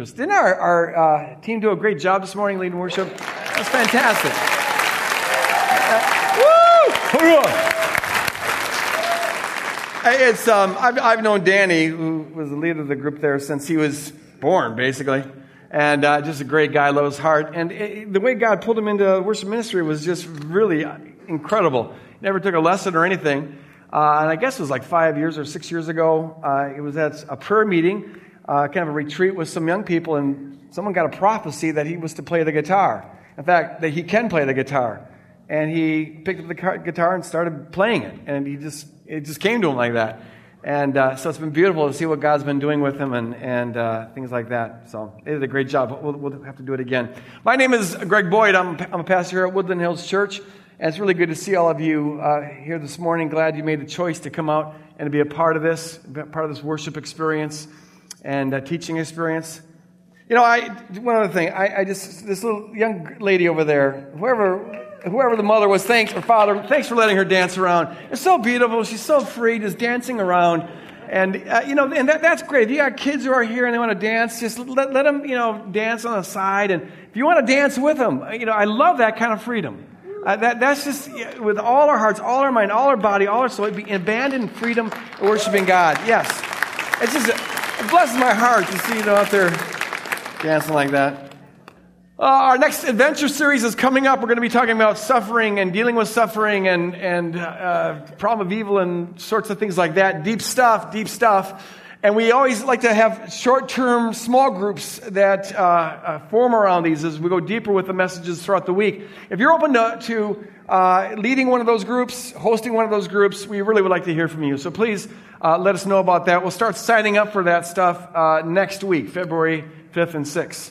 interest. Didn't our, our uh, team do a great job this morning leading worship? That's fantastic. Uh, woo! It's, um, I've, I've known Danny, who was the leader of the group there, since he was born, basically. And uh, just a great guy, loves heart. And it, the way God pulled him into worship ministry was just really incredible. Never took a lesson or anything. Uh, and I guess it was like five years or six years ago. Uh, it was at a prayer meeting, uh, kind of a retreat with some young people, and someone got a prophecy that he was to play the guitar. In fact, that he can play the guitar. And he picked up the guitar and started playing it. And he just, it just came to him like that. And uh, so it's been beautiful to see what God's been doing with him and, and uh, things like that. So they did a great job. We'll, we'll have to do it again. My name is Greg Boyd. I'm, I'm a pastor here at Woodland Hills Church. And it's really good to see all of you uh, here this morning. Glad you made the choice to come out and to be a part of this, part of this worship experience and uh, teaching experience. You know, I one other thing. I, I, just this little young lady over there, whoever whoever the mother was, thanks or father, thanks for letting her dance around. It's so beautiful. She's so free, just dancing around. And, uh, you know, and that, that's great. If you got kids who are here and they want to dance, just let, let them, you know, dance on the side. And if you want to dance with them, you know, I love that kind of freedom. Uh, that, that's just with all our hearts, all our mind, all our body, all our soul, be abandoned freedom, worshiping God. Yes. It's just, it blesses my heart to see you know, out there dancing like that. Uh, our next adventure series is coming up. We're going to be talking about suffering and dealing with suffering and, and uh, problem of evil and sorts of things like that. Deep stuff, deep stuff. And we always like to have short term small groups that uh, uh, form around these as we go deeper with the messages throughout the week. If you're open to, to uh, leading one of those groups, hosting one of those groups, we really would like to hear from you. So please uh, let us know about that. We'll start signing up for that stuff uh, next week, February 5th and 6th.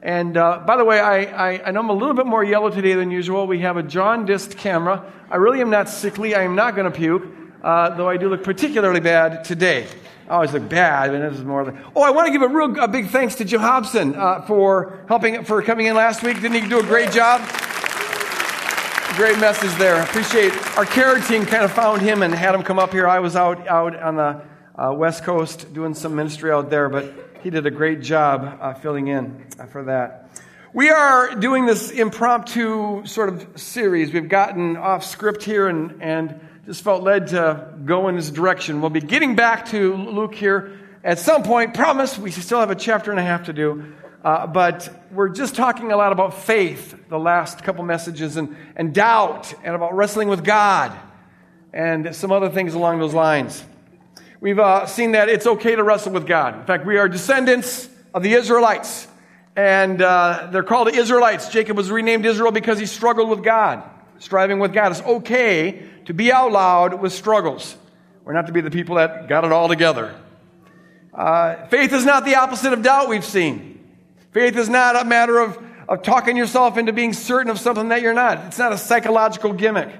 And uh, by the way, I, I, I, know I'm a little bit more yellow today than usual. We have a jaundiced camera. I really am not sickly. I am not going to puke, though I do look particularly bad today. Always look bad, and this is more like, oh, I want to give a real a big thanks to Joe Hobson uh, for helping, for coming in last week. Didn't he do a great job? Great message there. Appreciate our care team kind of found him and had him come up here. I was out, out on the uh, West Coast doing some ministry out there, but he did a great job uh, filling in uh, for that. We are doing this impromptu sort of series. We've gotten off script here and, and just felt led to go in this direction. We'll be getting back to Luke here at some point. Promise, we still have a chapter and a half to do. Uh, but we're just talking a lot about faith the last couple messages and, and doubt and about wrestling with God and some other things along those lines. We've uh, seen that it's okay to wrestle with God. In fact, we are descendants of the Israelites, and uh, they're called the Israelites. Jacob was renamed Israel because he struggled with God, striving with God. It's okay to be out loud with struggles. We're not to be the people that got it all together. Uh, faith is not the opposite of doubt, we've seen. Faith is not a matter of, of talking yourself into being certain of something that you're not. It's not a psychological gimmick.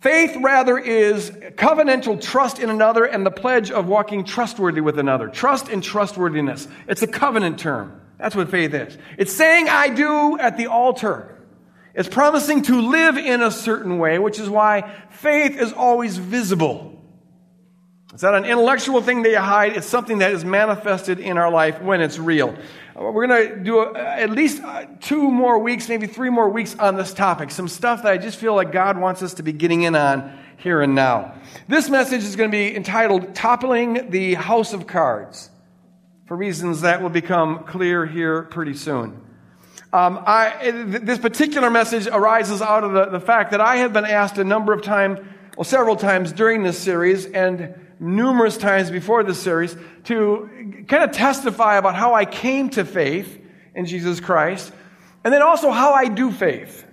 Faith, rather, is covenantal trust in another and the pledge of walking trustworthy with another. Trust and trustworthiness. It's a covenant term. That's what faith is. It's saying I do at the altar. It's promising to live in a certain way, which is why faith is always visible. It's not an intellectual thing that you hide, it's something that is manifested in our life when it's real. We're going to do a, at least uh, two more weeks, maybe three more weeks on this topic. Some stuff that I just feel like God wants us to be getting in on here and now. This message is going to be entitled Toppling the House of Cards, for reasons that will become clear here pretty soon. Um, I, this particular message arises out of the, the fact that I have been asked a number of times, well, several times during this series and numerous times before this series to kind of testify about how I came to faith in Jesus Christ and then also how I do faith.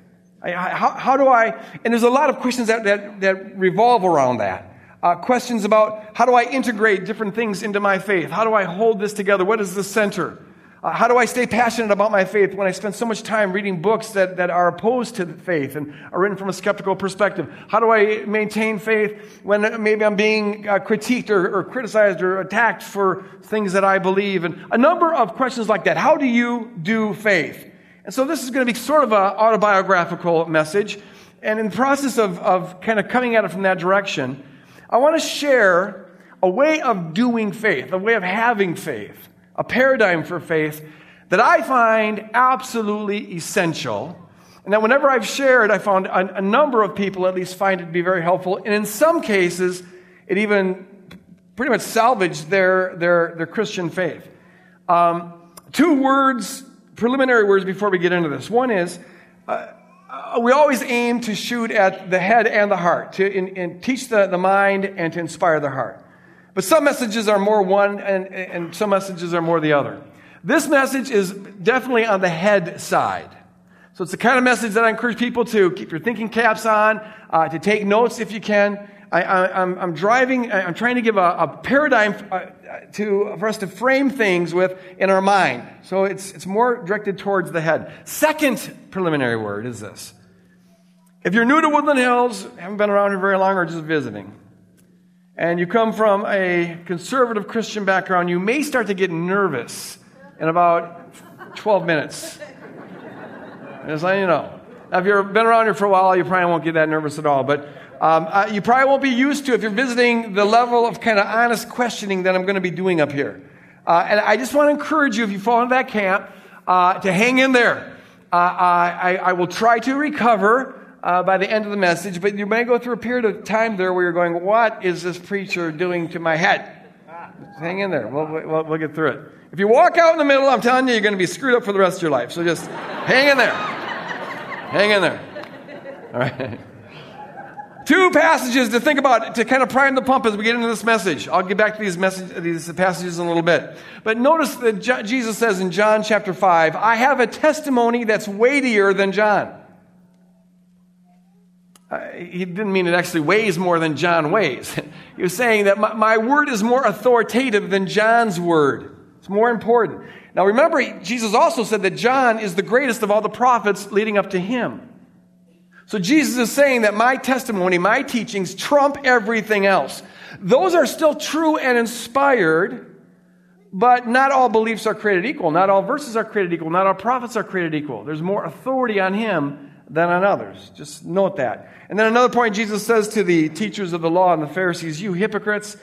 I, how, how, do I, and there's a lot of questions that, that, that revolve around that. Uh, questions about how do I integrate different things into my faith? How do I hold this together? What is the center? Uh, how do I stay passionate about my faith when I spend so much time reading books that, that are opposed to faith and are written from a skeptical perspective? How do I maintain faith when maybe I'm being uh, critiqued or, or criticized or attacked for things that I believe? And a number of questions like that. How do you do faith? And so this is going to be sort of an autobiographical message. And in the process of, of kind of coming at it from that direction, I want to share a way of doing faith, a way of having faith a paradigm for faith that I find absolutely essential. And that whenever I've shared, I found a, a number of people at least find it to be very helpful. And in some cases, it even pretty much salvaged their, their, their Christian faith. Um, two words, preliminary words before we get into this. One is, uh, we always aim to shoot at the head and the heart, to in, in teach the, the mind and to inspire the heart. But some messages are more one and, and some messages are more the other. This message is definitely on the head side. So it's the kind of message that I encourage people to keep your thinking caps on, uh, to take notes if you can. I, am driving, I'm trying to give a, a paradigm uh, to, for us to frame things with in our mind. So it's, it's more directed towards the head. Second preliminary word is this. If you're new to Woodland Hills, haven't been around here very long, or just visiting, and you come from a conservative Christian background, you may start to get nervous in about 12 minutes. Just letting you know. Now, if you've been around here for a while, you probably won't get that nervous at all. But um, uh, you probably won't be used to, if you're visiting, the level of kind of honest questioning that I'm going to be doing up here. Uh, and I just want to encourage you, if you fall into that camp, uh, to hang in there. Uh, I, I, will try to recover uh, by the end of the message, but you may go through a period of time there where you're going, What is this preacher doing to my head? Just hang in there. We'll, we'll, we'll get through it. If you walk out in the middle, I'm telling you, you're going to be screwed up for the rest of your life. So just hang in there. Hang in there. All right. Two passages to think about to kind of prime the pump as we get into this message. I'll get back to these, message, these passages in a little bit. But notice that Jesus says in John chapter 5, I have a testimony that's weightier than John. Uh, he didn't mean it actually weighs more than John weighs. he was saying that my, my word is more authoritative than John's word. It's more important. Now remember, Jesus also said that John is the greatest of all the prophets leading up to him. So Jesus is saying that my testimony, my teachings trump everything else. Those are still true and inspired, but not all beliefs are created equal. Not all verses are created equal. Not all prophets are created equal. There's more authority on him than on others. Just note that. And then another point Jesus says to the teachers of the law and the Pharisees, you hypocrites,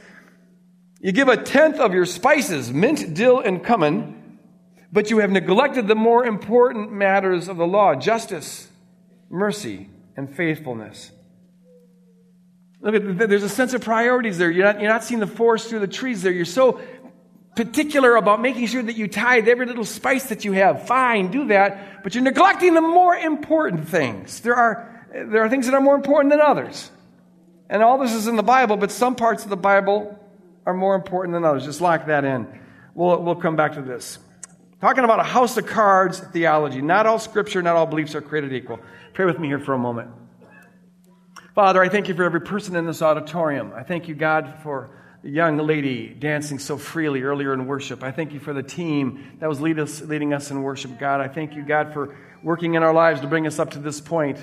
you give a tenth of your spices, mint, dill, and cumin, but you have neglected the more important matters of the law, justice, mercy, and faithfulness. Look at there's a sense of priorities there. You're not, you're not seeing the forest through the trees there. You're so particular about making sure that you tithe every little spice that you have. Fine, do that, but you're neglecting the more important things. There are, there are things that are more important than others. And all this is in the Bible, but some parts of the Bible are more important than others. Just lock that in. We'll, we'll come back to this. Talking about a house of cards theology. Not all scripture, not all beliefs are created equal. Pray with me here for a moment. Father, I thank you for every person in this auditorium. I thank you, God, for young lady dancing so freely earlier in worship. I thank you for the team that was lead us, leading us in worship, God. I thank you, God, for working in our lives to bring us up to this point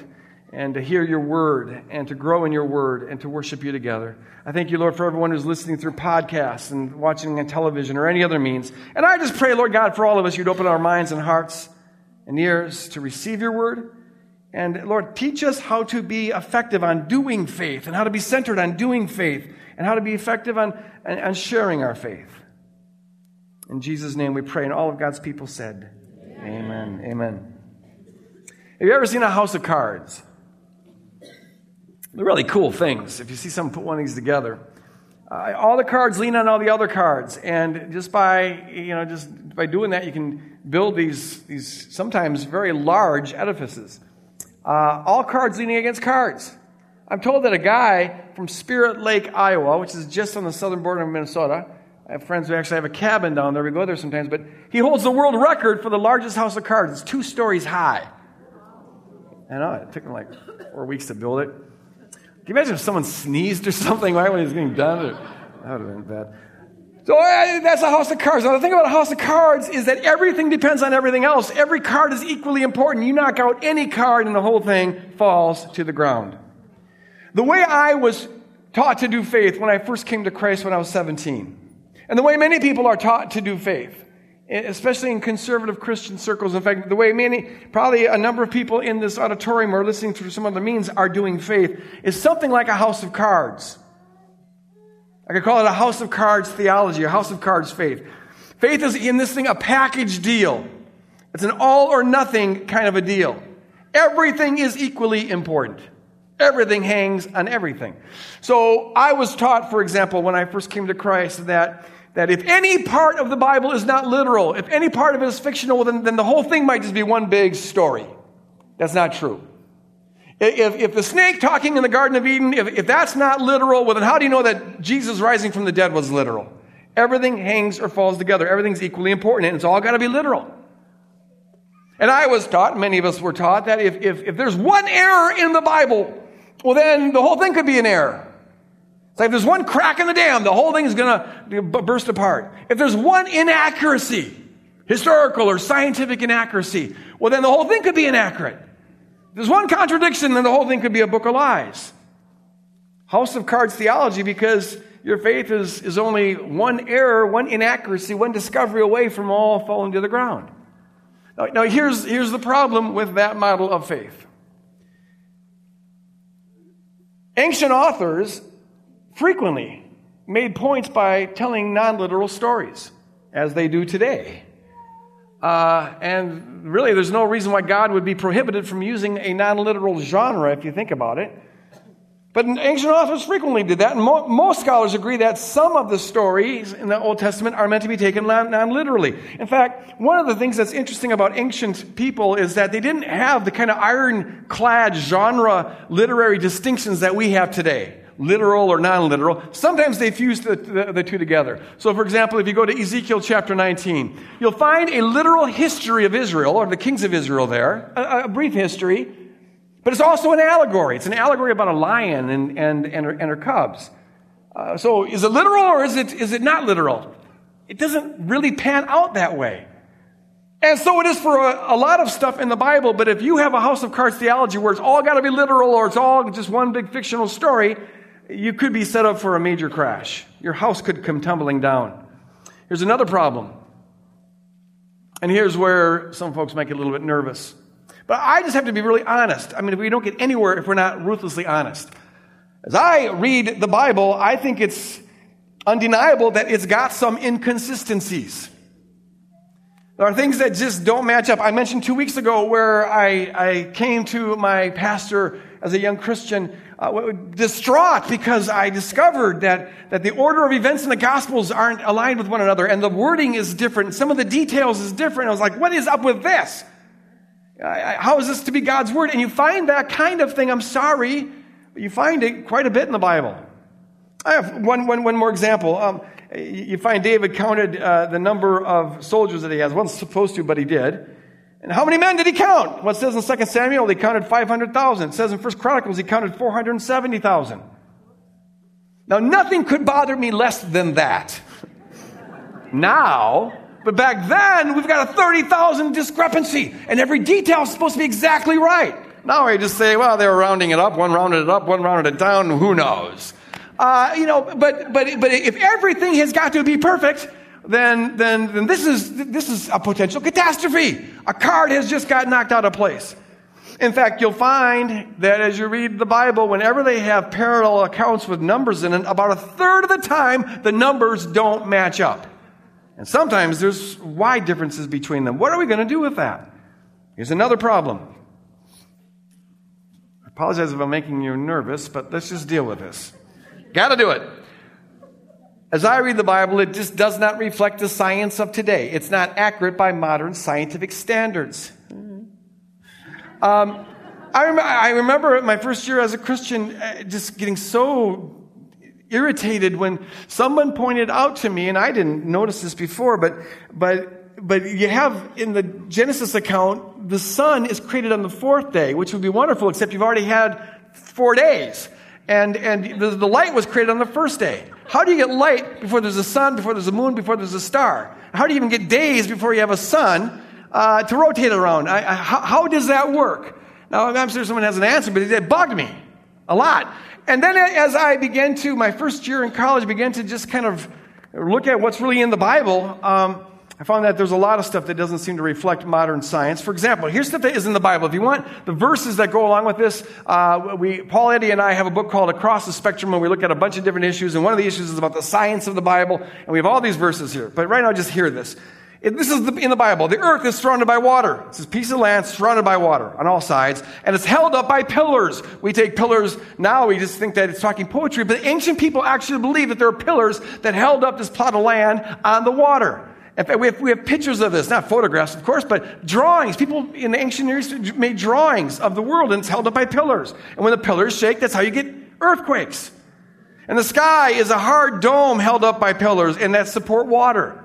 and to hear your word and to grow in your word and to worship you together. I thank you, Lord, for everyone who's listening through podcasts and watching on television or any other means. And I just pray, Lord God, for all of us, you'd open our minds and hearts and ears to receive your word and Lord, teach us how to be effective on doing faith and how to be centered on doing faith and how to be effective on, on sharing our faith. In Jesus' name we pray. And all of God's people said, Amen. Amen. Amen. Have you ever seen a house of cards? They're really cool things. If you see someone put one of these together, uh, all the cards lean on all the other cards, and just by you know just by doing that, you can build these these sometimes very large edifices. Uh, all cards leaning against cards. I'm told that a guy from Spirit Lake, Iowa, which is just on the southern border of Minnesota, I have friends who actually have a cabin down there. We go there sometimes, but he holds the world record for the largest house of cards. It's two stories high. I know, it took him like four weeks to build it. Can you imagine if someone sneezed or something right when he was getting done? That would have been bad. So that's a house of cards. Now, the thing about a house of cards is that everything depends on everything else. Every card is equally important. You knock out any card and the whole thing falls to the ground. The way I was taught to do faith when I first came to Christ when I was 17, and the way many people are taught to do faith, especially in conservative Christian circles. In fact, the way many, probably a number of people in this auditorium or listening through some other means are doing faith, is something like a house of cards. I could call it a house of cards theology, a house of cards faith. Faith is in this thing a package deal. It's an all or nothing kind of a deal. Everything is equally important. Everything hangs on everything. So I was taught, for example, when I first came to Christ, that, that if any part of the Bible is not literal, if any part of it is fictional, then, then the whole thing might just be one big story. That's not true. If, if the snake talking in the Garden of Eden, if, if that's not literal, well, then how do you know that Jesus rising from the dead was literal? Everything hangs or falls together. Everything's equally important, and it's all got to be literal. And I was taught, many of us were taught, that if, if, if there's one error in the Bible, well, then the whole thing could be an error. It's like if there's one crack in the dam, the whole thing is going to burst apart. If there's one inaccuracy, historical or scientific inaccuracy, well, then the whole thing could be inaccurate. If there's one contradiction, then the whole thing could be a book of lies. House of Cards theology, because your faith is, is only one error, one inaccuracy, one discovery away from all falling to the ground. Now, now here's, here's the problem with that model of faith. Ancient authors frequently made points by telling non literal stories, as they do today. Uh, and really, there's no reason why God would be prohibited from using a non literal genre if you think about it. But ancient authors frequently did that, and mo- most scholars agree that some of the stories in the Old Testament are meant to be taken non literally. In fact, one of the things that's interesting about ancient people is that they didn't have the kind of ironclad genre literary distinctions that we have today literal or non literal. Sometimes they fuse the, the, the, two together. So, for example, if you go to Ezekiel chapter 19, you'll find a literal history of Israel, or the kings of Israel there, a, a brief history. But it's also an allegory. It's an allegory about a lion and, and, and, her, and her cubs. Uh, so is it literal or is it, is it not literal? It doesn't really pan out that way. And so it is for a, a, lot of stuff in the Bible, but if you have a house of cards theology where it's all got to be literal or it's all just one big fictional story, you could be set up for a major crash. Your house could come tumbling down. Here's another problem. And here's where some folks might get a little bit nervous. But I just have to be really honest. I mean, we don't get anywhere if we're not ruthlessly honest. As I read the Bible, I think it's undeniable that it's got some inconsistencies. There are things that just don't match up. I mentioned two weeks ago where I, I came to my pastor as a young Christian uh, distraught because I discovered that, that the order of events in the Gospels aren't aligned with one another and the wording is different. Some of the details is different. I was like, what is up with this? How is this to be God's word? And you find that kind of thing, I'm sorry, but you find it quite a bit in the Bible. I have one, one, one more example. Um, you find David counted uh, the number of soldiers that he has. wasn't supposed to, but he did. And how many men did he count? Well, it says in 2 Samuel, he counted 500,000. It says in 1 Chronicles, he counted 470,000. Now, nothing could bother me less than that. now, but back then, we've got a 30,000 discrepancy, and every detail is supposed to be exactly right. Now we just say, well, they were rounding it up, one rounded it up, one rounded it down, who knows? Uh, you know, but, but, but if everything has got to be perfect, then, then, then this, is, this is a potential catastrophe. A card has just got knocked out of place. In fact, you'll find that as you read the Bible, whenever they have parallel accounts with numbers in it, about a third of the time, the numbers don't match up. And sometimes there's wide differences between them. What are we going to do with that? Here's another problem. I apologize if I'm making you nervous, but let's just deal with this. Got to do it. As I read the Bible, it just does not reflect the science of today. It's not accurate by modern scientific standards. Um, I, rem- I remember my first year as a Christian uh, just getting so irritated when someone pointed out to me, and I didn't notice this before, but, but, but you have in the Genesis account, the sun is created on the fourth day, which would be wonderful, except you've already had four days. And, and the, the light was created on the first day. How do you get light before there's a sun, before there's a moon, before there's a star? How do you even get days before you have a sun uh, to rotate around? I, I, how, how, does that work? Now, I'm sure someone has an answer, but it bugged me a lot. And then as I began to, my first year in college, began to just kind of look at what's really in the Bible, um, I found that there's a lot of stuff that doesn't seem to reflect modern science. For example, here's stuff that is in the Bible. If you want the verses that go along with this, uh, we, Paul Eddy and I have a book called Across the Spectrum, where we look at a bunch of different issues, and one of the issues is about the science of the Bible, and we have all these verses here. But right now, just hear this. This is in the Bible. The earth is surrounded by water. It's a piece of land surrounded by water on all sides, and it's held up by pillars. We take pillars now, we just think that it's talking poetry, but ancient people actually believe that there are pillars that held up this plot of land on the water. In fact, we have, we have pictures of this, not photographs, of course, but drawings. People in the ancient Near East made drawings of the world, and it's held up by pillars. And when the pillars shake, that's how you get earthquakes. And the sky is a hard dome held up by pillars, and that support water.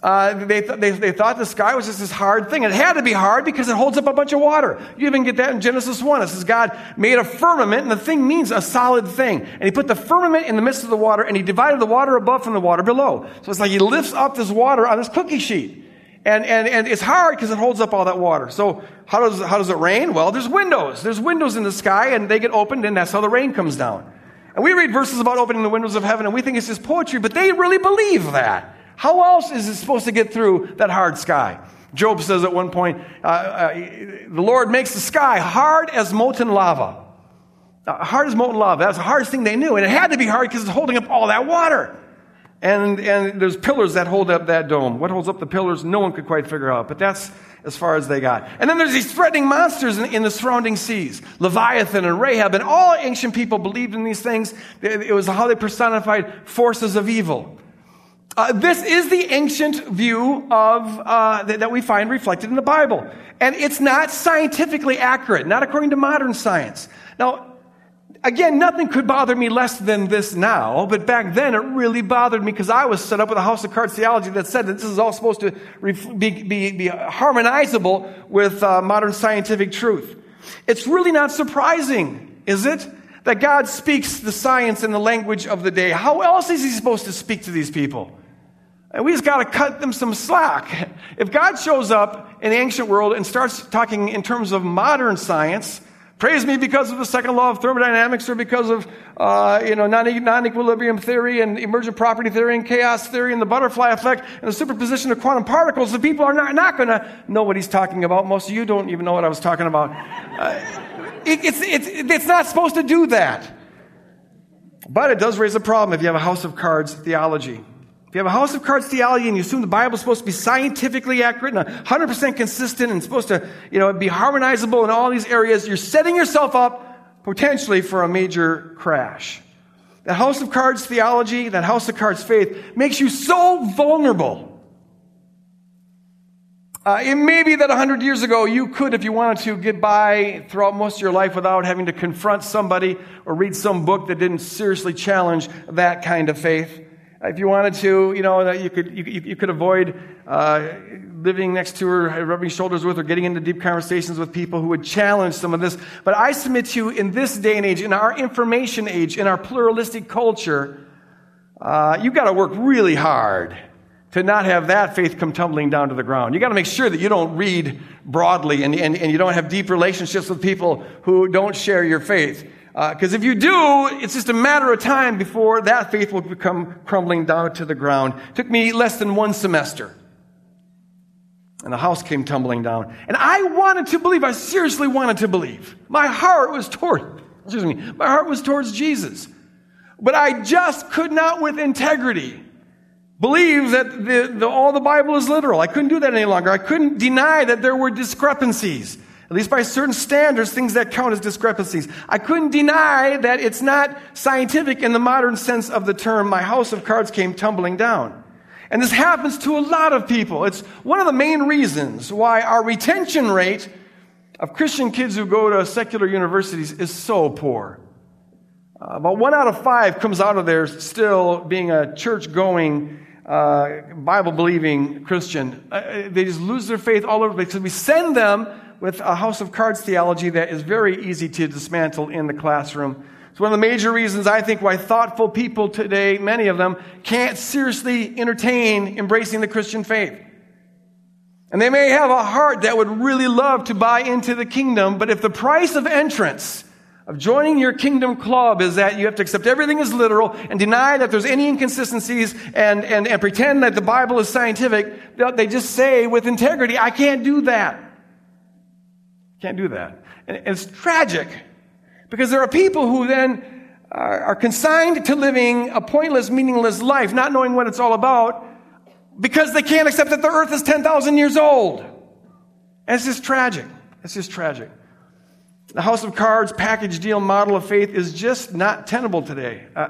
Uh, they, th- they, they, thought the sky was just this hard thing. It had to be hard because it holds up a bunch of water. You even get that in Genesis 1. It says God made a firmament, and the thing means a solid thing. And he put the firmament in the midst of the water, and he divided the water above from the water below. So it's like he lifts up this water on this cookie sheet. And, and, and it's hard because it holds up all that water. So how does, how does it rain? Well, there's windows. There's windows in the sky, and they get opened, and that's how the rain comes down. And we read verses about opening the windows of heaven, and we think it's just poetry, but they really believe that. How else is it supposed to get through that hard sky? Job says at one point, uh, uh, the Lord makes the sky hard as molten lava. Uh, hard as molten lava. That's the hardest thing they knew. And it had to be hard because it's holding up all that water. And, and there's pillars that hold up that dome. What holds up the pillars, no one could quite figure out. But that's as far as they got. And then there's these threatening monsters in, in the surrounding seas Leviathan and Rahab. And all ancient people believed in these things. It was how they personified forces of evil. Uh, this is the ancient view of uh, that, that we find reflected in the Bible, and it's not scientifically accurate, not according to modern science. Now, again, nothing could bother me less than this now, but back then it really bothered me because I was set up with a house of cards theology that said that this is all supposed to be, be, be harmonizable with uh, modern scientific truth. It's really not surprising, is it? That God speaks the science and the language of the day. How else is He supposed to speak to these people? And we just got to cut them some slack. If God shows up in the ancient world and starts talking in terms of modern science, praise me because of the second law of thermodynamics or because of uh, you know non-equilibrium theory and emergent property theory and chaos theory and the butterfly effect and the superposition of quantum particles, the people are not, not going to know what he's talking about. Most of you don't even know what I was talking about. Uh, it, it's, it's, it's not supposed to do that. But it does raise a problem if you have a house of cards theology. If you have a house of cards theology and you assume the Bible is supposed to be scientifically accurate and 100% consistent and supposed to, you know, be harmonizable in all these areas, you're setting yourself up potentially for a major crash. That house of cards theology, that house of cards faith makes you so vulnerable. Uh, it may be that 100 years ago you could, if you wanted to, get by throughout most of your life without having to confront somebody or read some book that didn't seriously challenge that kind of faith. If you wanted to, you know, that you could, you, you could avoid uh, living next to her, rubbing shoulders with or getting into deep conversations with people who would challenge some of this. But I submit to you, in this day and age, in our information age, in our pluralistic culture, uh, you've got to work really hard to not have that faith come tumbling down to the ground. You've got to make sure that you don't read broadly and, and, and you don't have deep relationships with people who don't share your faith. Because uh, if you do, it's just a matter of time before that faith will become crumbling down to the ground. It took me less than one semester. And the house came tumbling down. And I wanted to believe, I seriously wanted to believe. My heart was toward, excuse me, my heart was towards Jesus. But I just could not with integrity believe that the, the, all the Bible is literal. I couldn't do that any longer. I couldn't deny that there were discrepancies at least by certain standards, things that count as discrepancies. I couldn't deny that it's not scientific in the modern sense of the term. My house of cards came tumbling down. And this happens to a lot of people. It's one of the main reasons why our retention rate of Christian kids who go to secular universities is so poor. Uh, about one out of five comes out of there still being a church going, uh, Bible believing Christian. Uh, they just lose their faith all over because we send them with a house of cards theology that is very easy to dismantle in the classroom. It's one of the major reasons I think why thoughtful people today, many of them, can't seriously entertain embracing the Christian faith. And they may have a heart that would really love to buy into the kingdom, but if the price of entrance of joining your kingdom club is that you have to accept everything as literal and deny that there's any inconsistencies and, and, and pretend that the Bible is scientific. They just say with integrity, I can't do that. Can't do that. And it's tragic because there are people who then are, consigned to living a pointless, meaningless life, not knowing what it's all about because they can't accept that the earth is 10,000 years old. And it's just tragic. It's just tragic. The house of cards package deal model of faith is just not tenable today. Uh,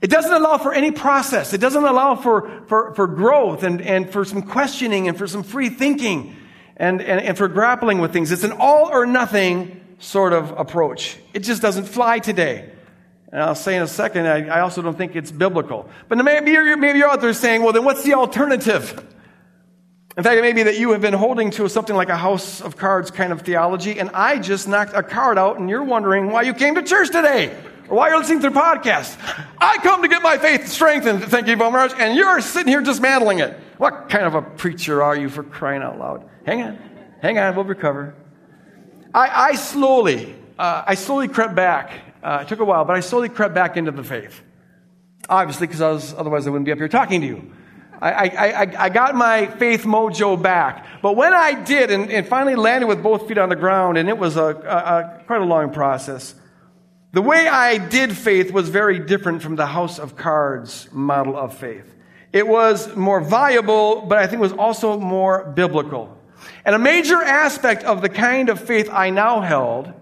it doesn't allow for any process. It doesn't allow for, for, for growth and, and for some questioning and for some free thinking and, and, and for grappling with things. It's an all or nothing sort of approach. It just doesn't fly today. And I'll say in a second, I, I also don't think it's biblical. But maybe you're, maybe you're out there saying, well, then what's the alternative? In fact, it may be that you have been holding to something like a house of cards kind of theology, and I just knocked a card out, and you're wondering why you came to church today or why you're listening to the podcast. I come to get my faith strengthened, thank you very much, and you're sitting here dismantling it. What kind of a preacher are you for crying out loud? Hang on, hang on, we'll recover. I, I slowly, uh, I slowly crept back. Uh, it took a while, but I slowly crept back into the faith. Obviously, because otherwise I wouldn't be up here talking to you. I, I, I, got my faith mojo back. But when I did, and, and finally landed with both feet on the ground, and it was a, a, a, quite a long process, the way I did faith was very different from the house of cards model of faith. It was more viable, but I think it was also more biblical. And a major aspect of the kind of faith I now held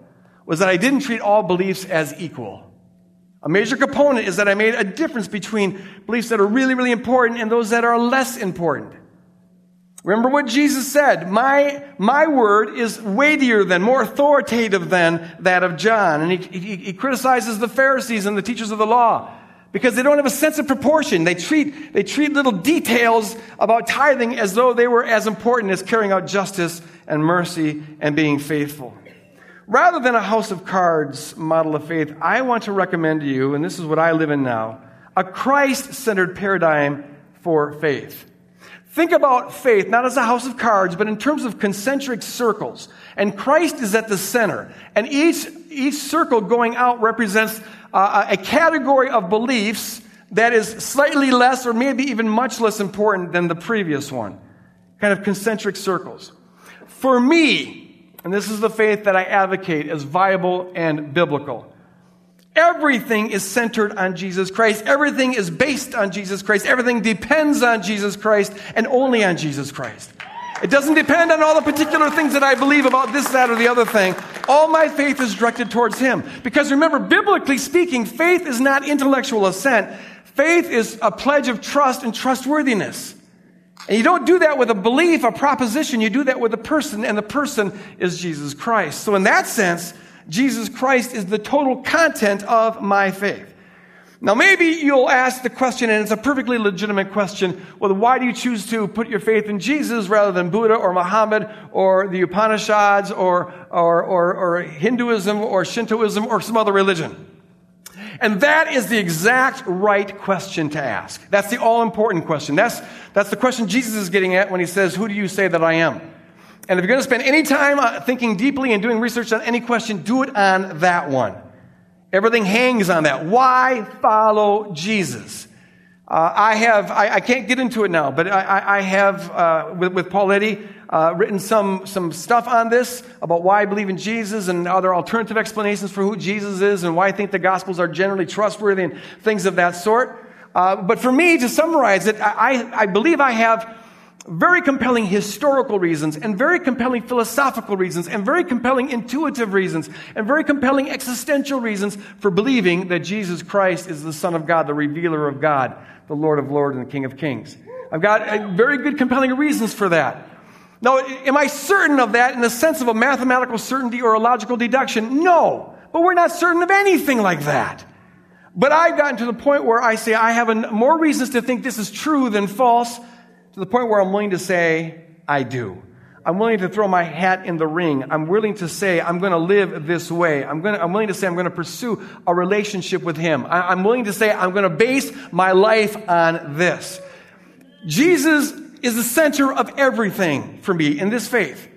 was that I didn't treat all beliefs as equal. A major component is that I made a difference between beliefs that are really, really important and those that are less important. Remember what Jesus said. My, my word is weightier than, more authoritative than that of John. And he, he, he criticizes the Pharisees and the teachers of the law because they don't have a sense of proportion. They treat, they treat little details about tithing as though they were as important as carrying out justice and mercy and being faithful. Rather than a house of cards model of faith, I want to recommend to you, and this is what I live in now, a Christ centered paradigm for faith. Think about faith not as a house of cards, but in terms of concentric circles. And Christ is at the center. And each, each circle going out represents uh, a category of beliefs that is slightly less or maybe even much less important than the previous one. Kind of concentric circles. For me, and this is the faith that I advocate as viable and biblical. Everything is centered on Jesus Christ. Everything is based on Jesus Christ. Everything depends on Jesus Christ and only on Jesus Christ. It doesn't depend on all the particular things that I believe about this, that, or the other thing. All my faith is directed towards Him. Because remember, biblically speaking, faith is not intellectual assent. Faith is a pledge of trust and trustworthiness. And you don't do that with a belief, a proposition. You do that with a person, and the person is Jesus Christ. So, in that sense, Jesus Christ is the total content of my faith. Now, maybe you'll ask the question, and it's a perfectly legitimate question well, why do you choose to put your faith in Jesus rather than Buddha or Muhammad or the Upanishads or, or, or, or Hinduism or Shintoism or some other religion? And that is the exact right question to ask. That's the all important question. That's, that's the question Jesus is getting at when he says, Who do you say that I am? And if you're going to spend any time uh, thinking deeply and doing research on any question, do it on that one. Everything hangs on that. Why follow Jesus? Uh, I have, I, I, can't get into it now, but I, I have, uh, with, with Paul Eddy, uh, written some, some stuff on this about why I believe in Jesus and other alternative explanations for who Jesus is and why I think the Gospels are generally trustworthy and things of that sort. Uh, but for me, to summarize it, I, I believe I have very compelling historical reasons and very compelling philosophical reasons and very compelling intuitive reasons and very compelling existential reasons for believing that Jesus Christ is the Son of God, the revealer of God, the Lord of Lords and the King of Kings. I've got uh, very good compelling reasons for that. Now, am I certain of that in the sense of a mathematical certainty or a logical deduction? No. But we're not certain of anything like that. But I've gotten to the point where I say I have more reasons to think this is true than false, to the point where I'm willing to say, I do. I'm willing to throw my hat in the ring. I'm willing to say, I'm going to live this way. I'm, going to, I'm willing to say, I'm going to pursue a relationship with Him. I, I'm willing to say, I'm going to base my life on this. Jesus is the center of everything for me in this faith.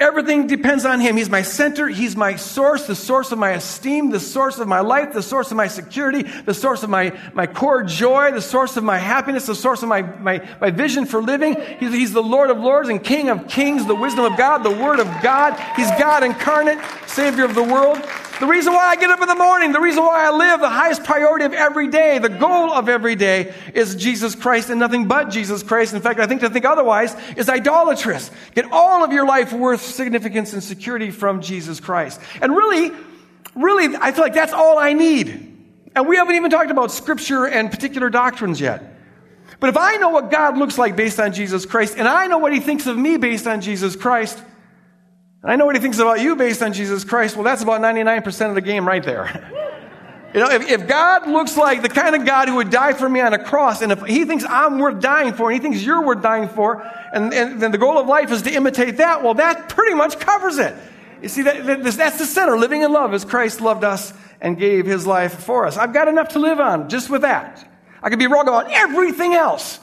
Everything depends on Him. He's my center. He's my source, the source of my esteem, the source of my life, the source of my security, the source of my, my core joy, the source of my happiness, the source of my, my, my vision for living. He's, he's the Lord of Lords and King of Kings, the wisdom of God, the Word of God. He's God incarnate, Savior of the world. The reason why I get up in the morning, the reason why I live, the highest priority of every day, the goal of every day is Jesus Christ and nothing but Jesus Christ. In fact, I think to think otherwise is idolatrous. Get all of your life worth, significance, and security from Jesus Christ. And really, really, I feel like that's all I need. And we haven't even talked about scripture and particular doctrines yet. But if I know what God looks like based on Jesus Christ, and I know what he thinks of me based on Jesus Christ, and I know what he thinks about you based on Jesus Christ. Well, that's about 99% of the game right there. You know, if, if God looks like the kind of God who would die for me on a cross, and if he thinks I'm worth dying for, and he thinks you're worth dying for, and, and then the goal of life is to imitate that, well, that pretty much covers it. You see, that, that, that's the center, living in love as Christ loved us and gave his life for us. I've got enough to live on just with that. I could be wrong about everything else.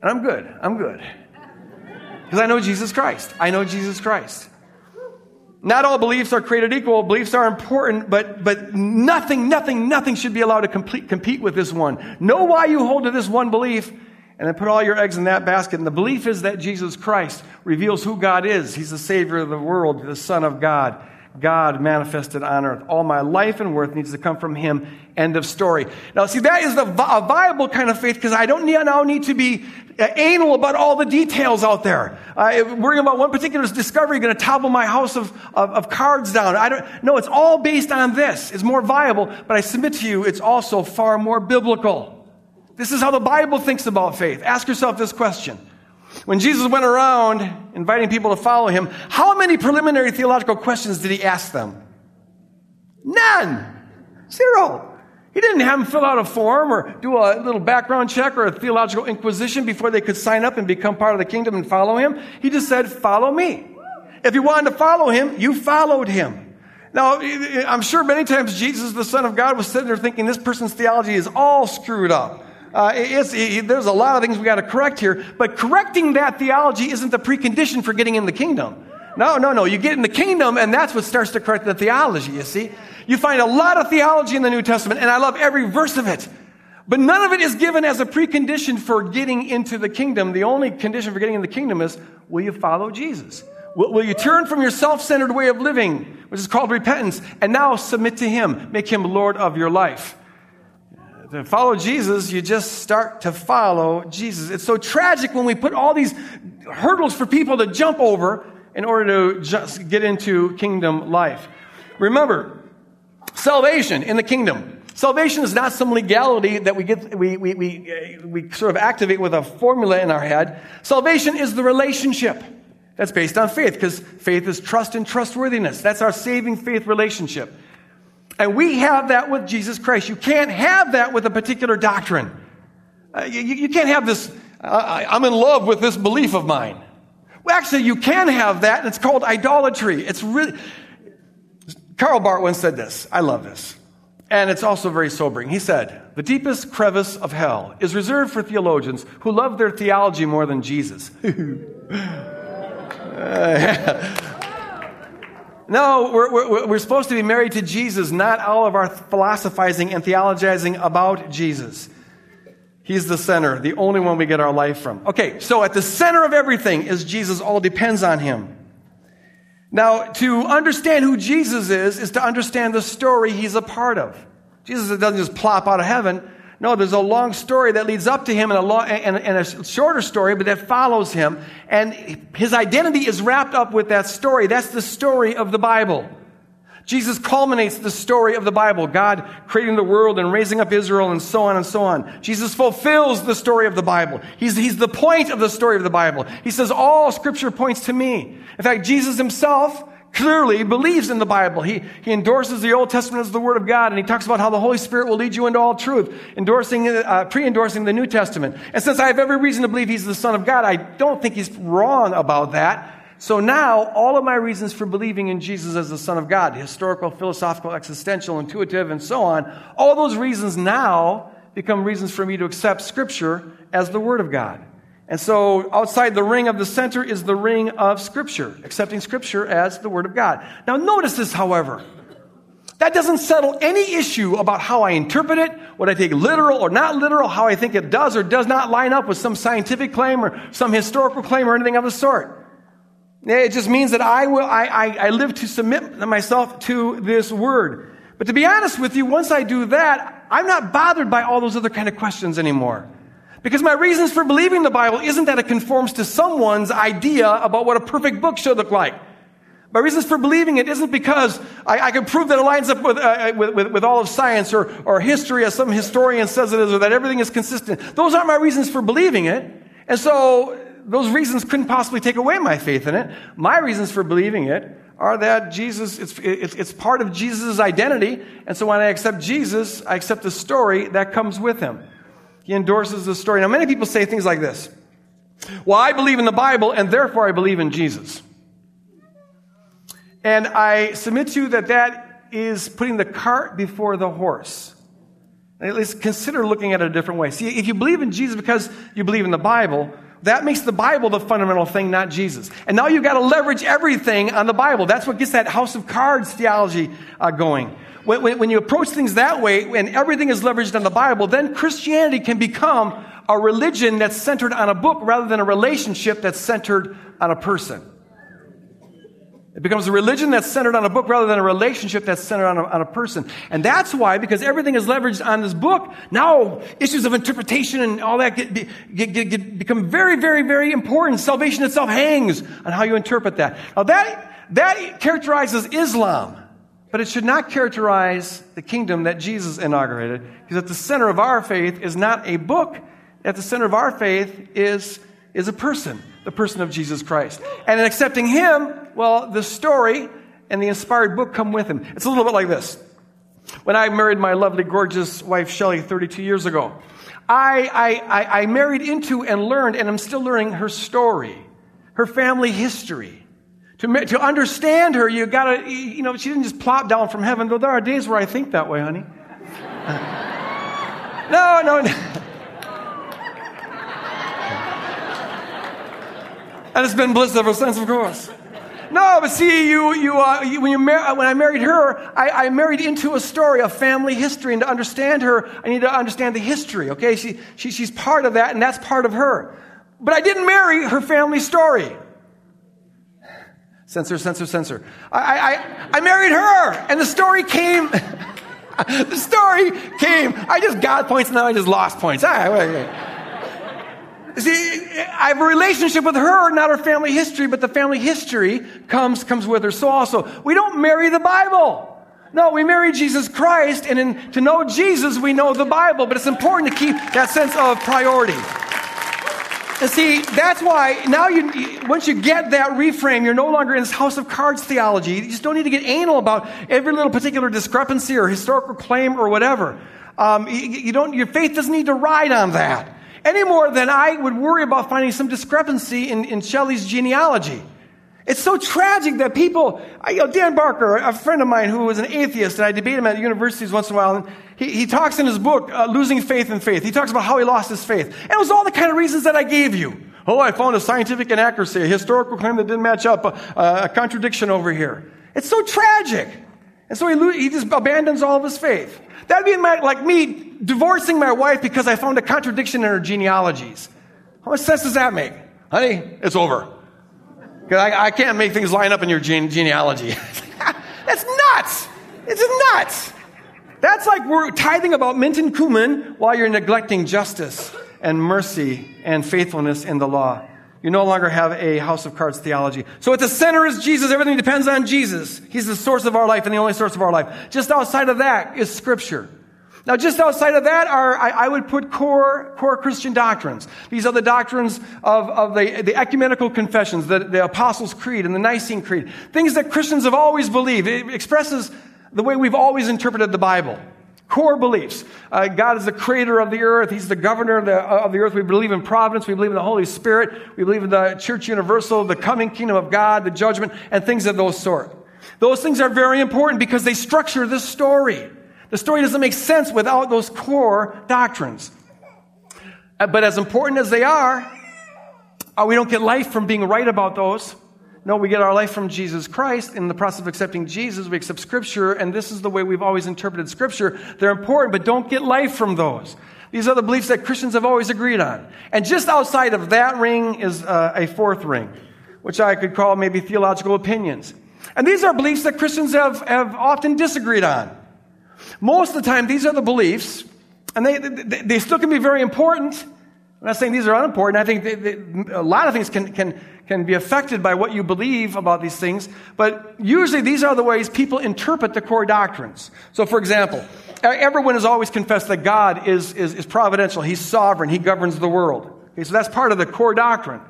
And I'm good. I'm good. Because I know Jesus Christ. I know Jesus Christ. Not all beliefs are created equal. Beliefs are important, but, but nothing, nothing, nothing should be allowed to complete, compete with this one. Know why you hold to this one belief and then put all your eggs in that basket. And the belief is that Jesus Christ reveals who God is. He's the Savior of the world, the Son of God. God manifested on earth. All my life and worth needs to come from Him. End of story. Now, see, that is the, a viable kind of faith because I don't now need to be uh, anal about all the details out there. Uh, worrying about one particular discovery going to topple my house of, of, of, cards down. I don't, no, it's all based on this. It's more viable, but I submit to you, it's also far more biblical. This is how the Bible thinks about faith. Ask yourself this question. When Jesus went around inviting people to follow him, how many preliminary theological questions did he ask them? None. Zero. He didn't have them fill out a form or do a little background check or a theological inquisition before they could sign up and become part of the kingdom and follow him. He just said, follow me. If you wanted to follow him, you followed him. Now, I'm sure many times Jesus, the Son of God, was sitting there thinking this person's theology is all screwed up. Uh, it, there's a lot of things we got to correct here, but correcting that theology isn't the precondition for getting in the kingdom. No, no, no. You get in the kingdom, and that's what starts to correct the theology, you see. You find a lot of theology in the New Testament, and I love every verse of it. But none of it is given as a precondition for getting into the kingdom. The only condition for getting in the kingdom is will you follow Jesus? Will, will you turn from your self centered way of living, which is called repentance, and now submit to Him? Make Him Lord of your life to follow Jesus, you just start to follow Jesus. It's so tragic when we put all these hurdles for people to jump over in order to just get into kingdom life. Remember, salvation in the kingdom. Salvation is not some legality that we get, we, we, we, uh, we sort of activate with a formula in our head. Salvation is the relationship. That's based on faith, because faith is trust and trustworthiness. That's our saving faith relationship. And we have that with Jesus Christ. You can't have that with a particular doctrine. Uh, you, can't have this, uh, I'm in love with this belief of mine. Well, actually, you can have that, and it's called idolatry. It's really. Karl Barth once said this. I love this. And it's also very sobering. He said, The deepest crevice of hell is reserved for theologians who love their theology more than Jesus. uh, No, we're, we're, we're, supposed to be married to Jesus, not all of our philosophizing and theologizing about Jesus. He's the center, the only one we get our life from. Okay, so at the center of everything is Jesus, all depends on Him. Now, to understand who Jesus is, is to understand the story He's a part of. Jesus doesn't just plop out of heaven. No, there's a long story that leads up to him and a, long, and, and a shorter story, but that follows him. And his identity is wrapped up with that story. That's the story of the Bible. Jesus culminates the story of the Bible, God creating the world and raising up Israel and so on and so on. Jesus fulfills the story of the Bible. He's, he's the point of the story of the Bible. He says, all scripture points to me. In fact, Jesus himself clearly believes in the Bible. He, he endorses the Old Testament as the Word of God, and he talks about how the Holy Spirit will lead you into all truth, endorsing, uh, pre-endorsing the New Testament. And since I have every reason to believe he's the Son of God, I don't think he's wrong about that. So now, all of my reasons for believing in Jesus as the Son of God, historical, philosophical, existential, intuitive, and so on, all those reasons now become reasons for me to accept Scripture as the Word of God. And so outside the ring of the center is the ring of Scripture, accepting Scripture as the Word of God. Now notice this, however. That doesn't settle any issue about how I interpret it, what I take literal or not literal, how I think it does or does not line up with some scientific claim or some historical claim or anything of the sort. It just means that I will, I, I, I live to submit myself to this word. But to be honest with you, once I do that, I'm not bothered by all those other kind of questions anymore. Because my reasons for believing the Bible isn't that it conforms to someone's idea about what a perfect book should look like. My reasons for believing it isn't because I, I can prove that it lines up with, uh, with, with, with, all of science or, or history as some historian says it is or that everything is consistent. Those aren't my reasons for believing it. And so those reasons couldn't possibly take away my faith in it. My reasons for believing it are that Jesus, it's, it's, it's part of Jesus' identity. And so when I accept Jesus, I accept the story that comes with him. He endorses the story. Now, many people say things like this Well, I believe in the Bible, and therefore I believe in Jesus. And I submit to you that that is putting the cart before the horse. At least consider looking at it a different way. See, if you believe in Jesus because you believe in the Bible, that makes the Bible the fundamental thing, not Jesus. And now you've got to leverage everything on the Bible. That's what gets that house of cards theology uh, going. When, when, you approach things that way, and everything is leveraged on the Bible, then Christianity can become a religion that's centered on a book rather than a relationship that's centered on a person. It becomes a religion that's centered on a book rather than a relationship that's centered on a, on a, person. And that's why, because everything is leveraged on this book, now issues of interpretation and all that get, get, get, get become very, very, very important. Salvation itself hangs on how you interpret that. Now that, that characterizes Islam. But it should not characterize the kingdom that Jesus inaugurated, because at the center of our faith is not a book. At the center of our faith is, is a person, the person of Jesus Christ. And in accepting Him, well, the story and the inspired book come with Him. It's a little bit like this. When I married my lovely, gorgeous wife, Shelley, 32 years ago, I, I, I married into and learned, and I'm still learning her story, her family history. To, to understand her, you gotta, you know, she didn't just plop down from heaven, though there are days where I think that way, honey. no, no, no. And it's been bliss ever since, of course. No, but see, you, you, uh, you when, you mar- when I married her, I, I, married into a story, a family history, and to understand her, I need to understand the history. Okay, she, she, she's part of that, and that's part of her. But I didn't marry her family story. Censor, censor, censor. I, I, I married her, and the story came. the story came. I just got points, and now I just lost points. Ah, See, I have a relationship with her, not her family history, but the family history comes, comes with her. So also, we don't marry the Bible. No, we marry Jesus Christ, and in, to know Jesus, we know the Bible, but it's important to keep that sense of priority. And see, that's why now you, once you get that reframe, you're no longer in this house of cards theology. You just don't need to get anal about every little particular discrepancy or historical claim or whatever. Um, you, you don't, your faith doesn't need to ride on that any more than I would worry about finding some discrepancy in, in Shelley's genealogy. It's so tragic that people, I, you know, Dan Barker, a friend of mine who was an atheist, and I debate him at universities once in a while, and he, he talks in his book, uh, Losing Faith in Faith. He talks about how he lost his faith. And it was all the kind of reasons that I gave you. Oh, I found a scientific inaccuracy, a historical claim that didn't match up, a, a contradiction over here. It's so tragic. And so he, lo- he just abandons all of his faith. That'd be like me divorcing my wife because I found a contradiction in her genealogies. How much sense does that make? Honey, it's over. I, I, can't make things line up in your gene- genealogy. That's nuts. It's nuts. That's like we're tithing about mint and cumin while you're neglecting justice and mercy and faithfulness in the law. You no longer have a house of cards theology. So at the center is Jesus. Everything depends on Jesus. He's the source of our life and the only source of our life. Just outside of that is Scripture. Now, just outside of that are, I, I, would put core, core Christian doctrines. These are the doctrines of, of the, the ecumenical confessions, the, the Apostles' Creed and the Nicene Creed. Things that Christians have always believed. It expresses the way we've always interpreted the Bible. Core beliefs. Uh, God is the creator of the earth. He's the governor of the, of the earth. We believe in providence. We believe in the Holy Spirit. We believe in the church universal, the coming kingdom of God, the judgment, and things of those sort. Those things are very important because they structure this story. The story doesn't make sense without those core doctrines. Uh, but as important as they are, Uh, we don't get life from being right about those. No, we get our life from Jesus Christ. In the process of accepting Jesus, we accept Scripture, and this is the way we've always interpreted Scripture. They're important, but don't get life from those. These are the beliefs that Christians have always agreed on. And just outside of that ring is uh, a fourth ring, which I could call maybe theological opinions. And these are beliefs that Christians have, have often disagreed on. Most of the time, these are the beliefs, and they, they, they still can be very important. I'm not saying these are unimportant. I think they, they, a lot of things can, can, can be affected by what you believe about these things, but usually these are the ways people interpret the core doctrines. So, for example, everyone has always confessed that God is, is, is providential, He's sovereign, He governs the world. Okay, so that's part of the core doctrine.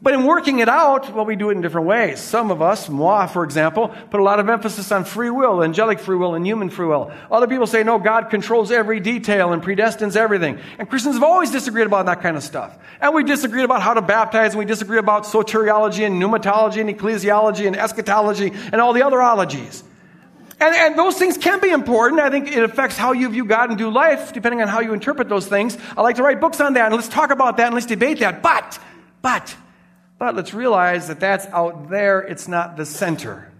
But in working it out, well, we do it in different ways. Some of us, moi, for example, put a lot of emphasis on free will, angelic free will, and human free will. Other people say, no, God controls every detail and predestines everything. And Christians have always disagreed about that kind of stuff. And we disagreed about how to baptize, and we disagree about soteriology and pneumatology and ecclesiology and eschatology and all the other ologies. And, and those things can be important. I think it affects how you view God and do life, depending on how you interpret those things. I like to write books on that, and let's talk about that, and let's debate that. But, but, but let's realize that that's out there, it's not the center.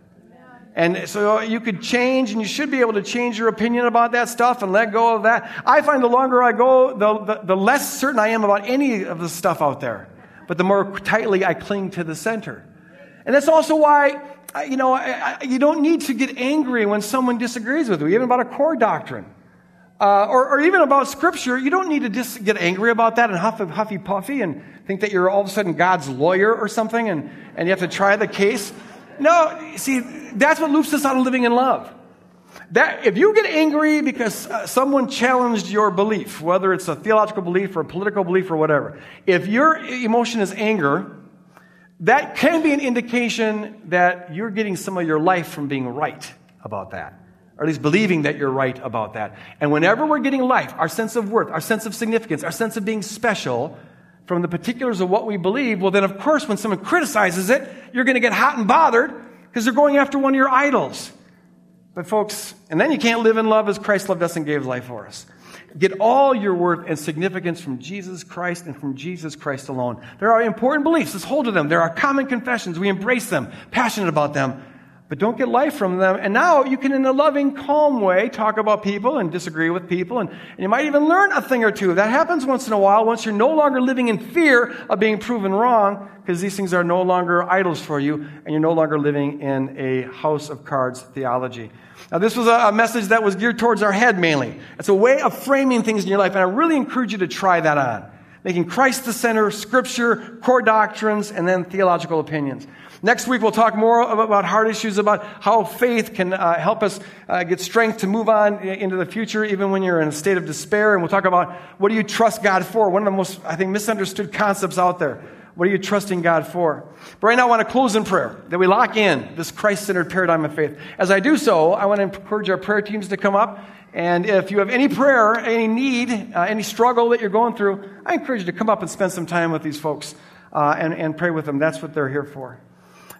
And so you could change, and you should be able to change your opinion about that stuff and let go of that. I find the longer I go, the, the, the less certain I am about any of the stuff out there. But the more tightly I cling to the center. And that's also why, you know, you don't need to get angry when someone disagrees with you, even about a core doctrine. Uh, or, or, even about Scripture, you don't need to just get angry about that and huff, huffy puffy and think that you're all of a sudden God's lawyer or something and, and you have to try the case. No, see, that's what loops us out of living in love. That, if you get angry because uh, someone challenged your belief, whether it's a theological belief or a political belief or whatever, if your emotion is anger, that can be an indication that you're getting some of your life from being right about that or at least believing that you're right about that. And whenever we're getting life, our sense of worth, our sense of significance, our sense of being special from the particulars of what we believe, well, then of course, when someone criticizes it, you're going to get hot and bothered because they're going after one of your idols. But folks, and then you can't live in love as Christ loved us and gave life for us. Get all your worth and significance from Jesus Christ and from Jesus Christ alone. There are important beliefs. Let's hold to them. There are common confessions. We embrace them, passionate about them but don't get life from them. And now you can, in a loving, calm way, talk about people and disagree with people. And, and, you might even learn a thing or two. That happens once in a while once you're no longer living in fear of being proven wrong, because these things are no longer idols for you, and you're no longer living in a house of cards theology. Now, this was a, a message that was geared towards our head mainly. It's a way of framing things in your life, and I really encourage you to try that on. Making Christ the center, scripture, core doctrines, and then theological opinions. Next week, we'll talk more about hard issues, about how faith can uh, help us uh, get strength to move on into the future, even when you're in a state of despair. And we'll talk about what do you trust God for? One of the most, I think, misunderstood concepts out there. What are you trusting God for? But right now, I want to close in prayer, that we lock in this Christ centered paradigm of faith. As I do so, I want to encourage our prayer teams to come up. And if you have any prayer, any need, uh, any struggle that you're going through, I encourage you to come up and spend some time with these folks uh, and, and pray with them. That's what they're here for.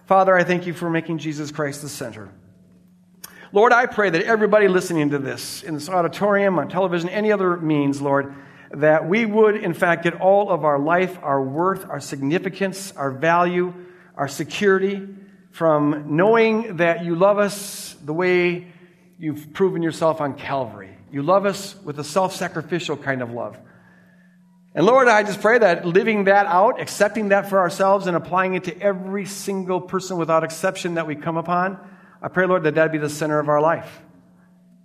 Father, I thank you for making Jesus Christ the center. Lord, I pray that everybody listening to this, in this auditorium, on television, any other means, Lord, that we would, in fact, get all of our life, our worth, our significance, our value, our security from knowing that you love us the way you've proven yourself on Calvary. You love us with a self sacrificial kind of love. And Lord, I just pray that living that out, accepting that for ourselves, and applying it to every single person without exception that we come upon, I pray, Lord, that that be the center of our life.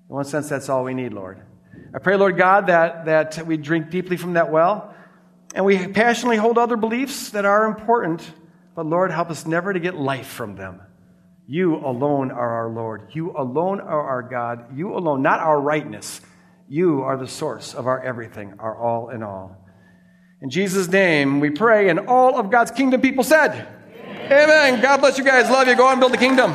In one sense, that's all we need, Lord. I pray, Lord God, that, that we drink deeply from that well, and we passionately hold other beliefs that are important, but Lord, help us never to get life from them. You alone are our Lord. You alone are our God. You alone, not our rightness. You are the source of our everything, our all in all. In Jesus' name we pray, and all of God's kingdom people said, Amen. Amen. God bless you guys. Love you. Go and build the kingdom.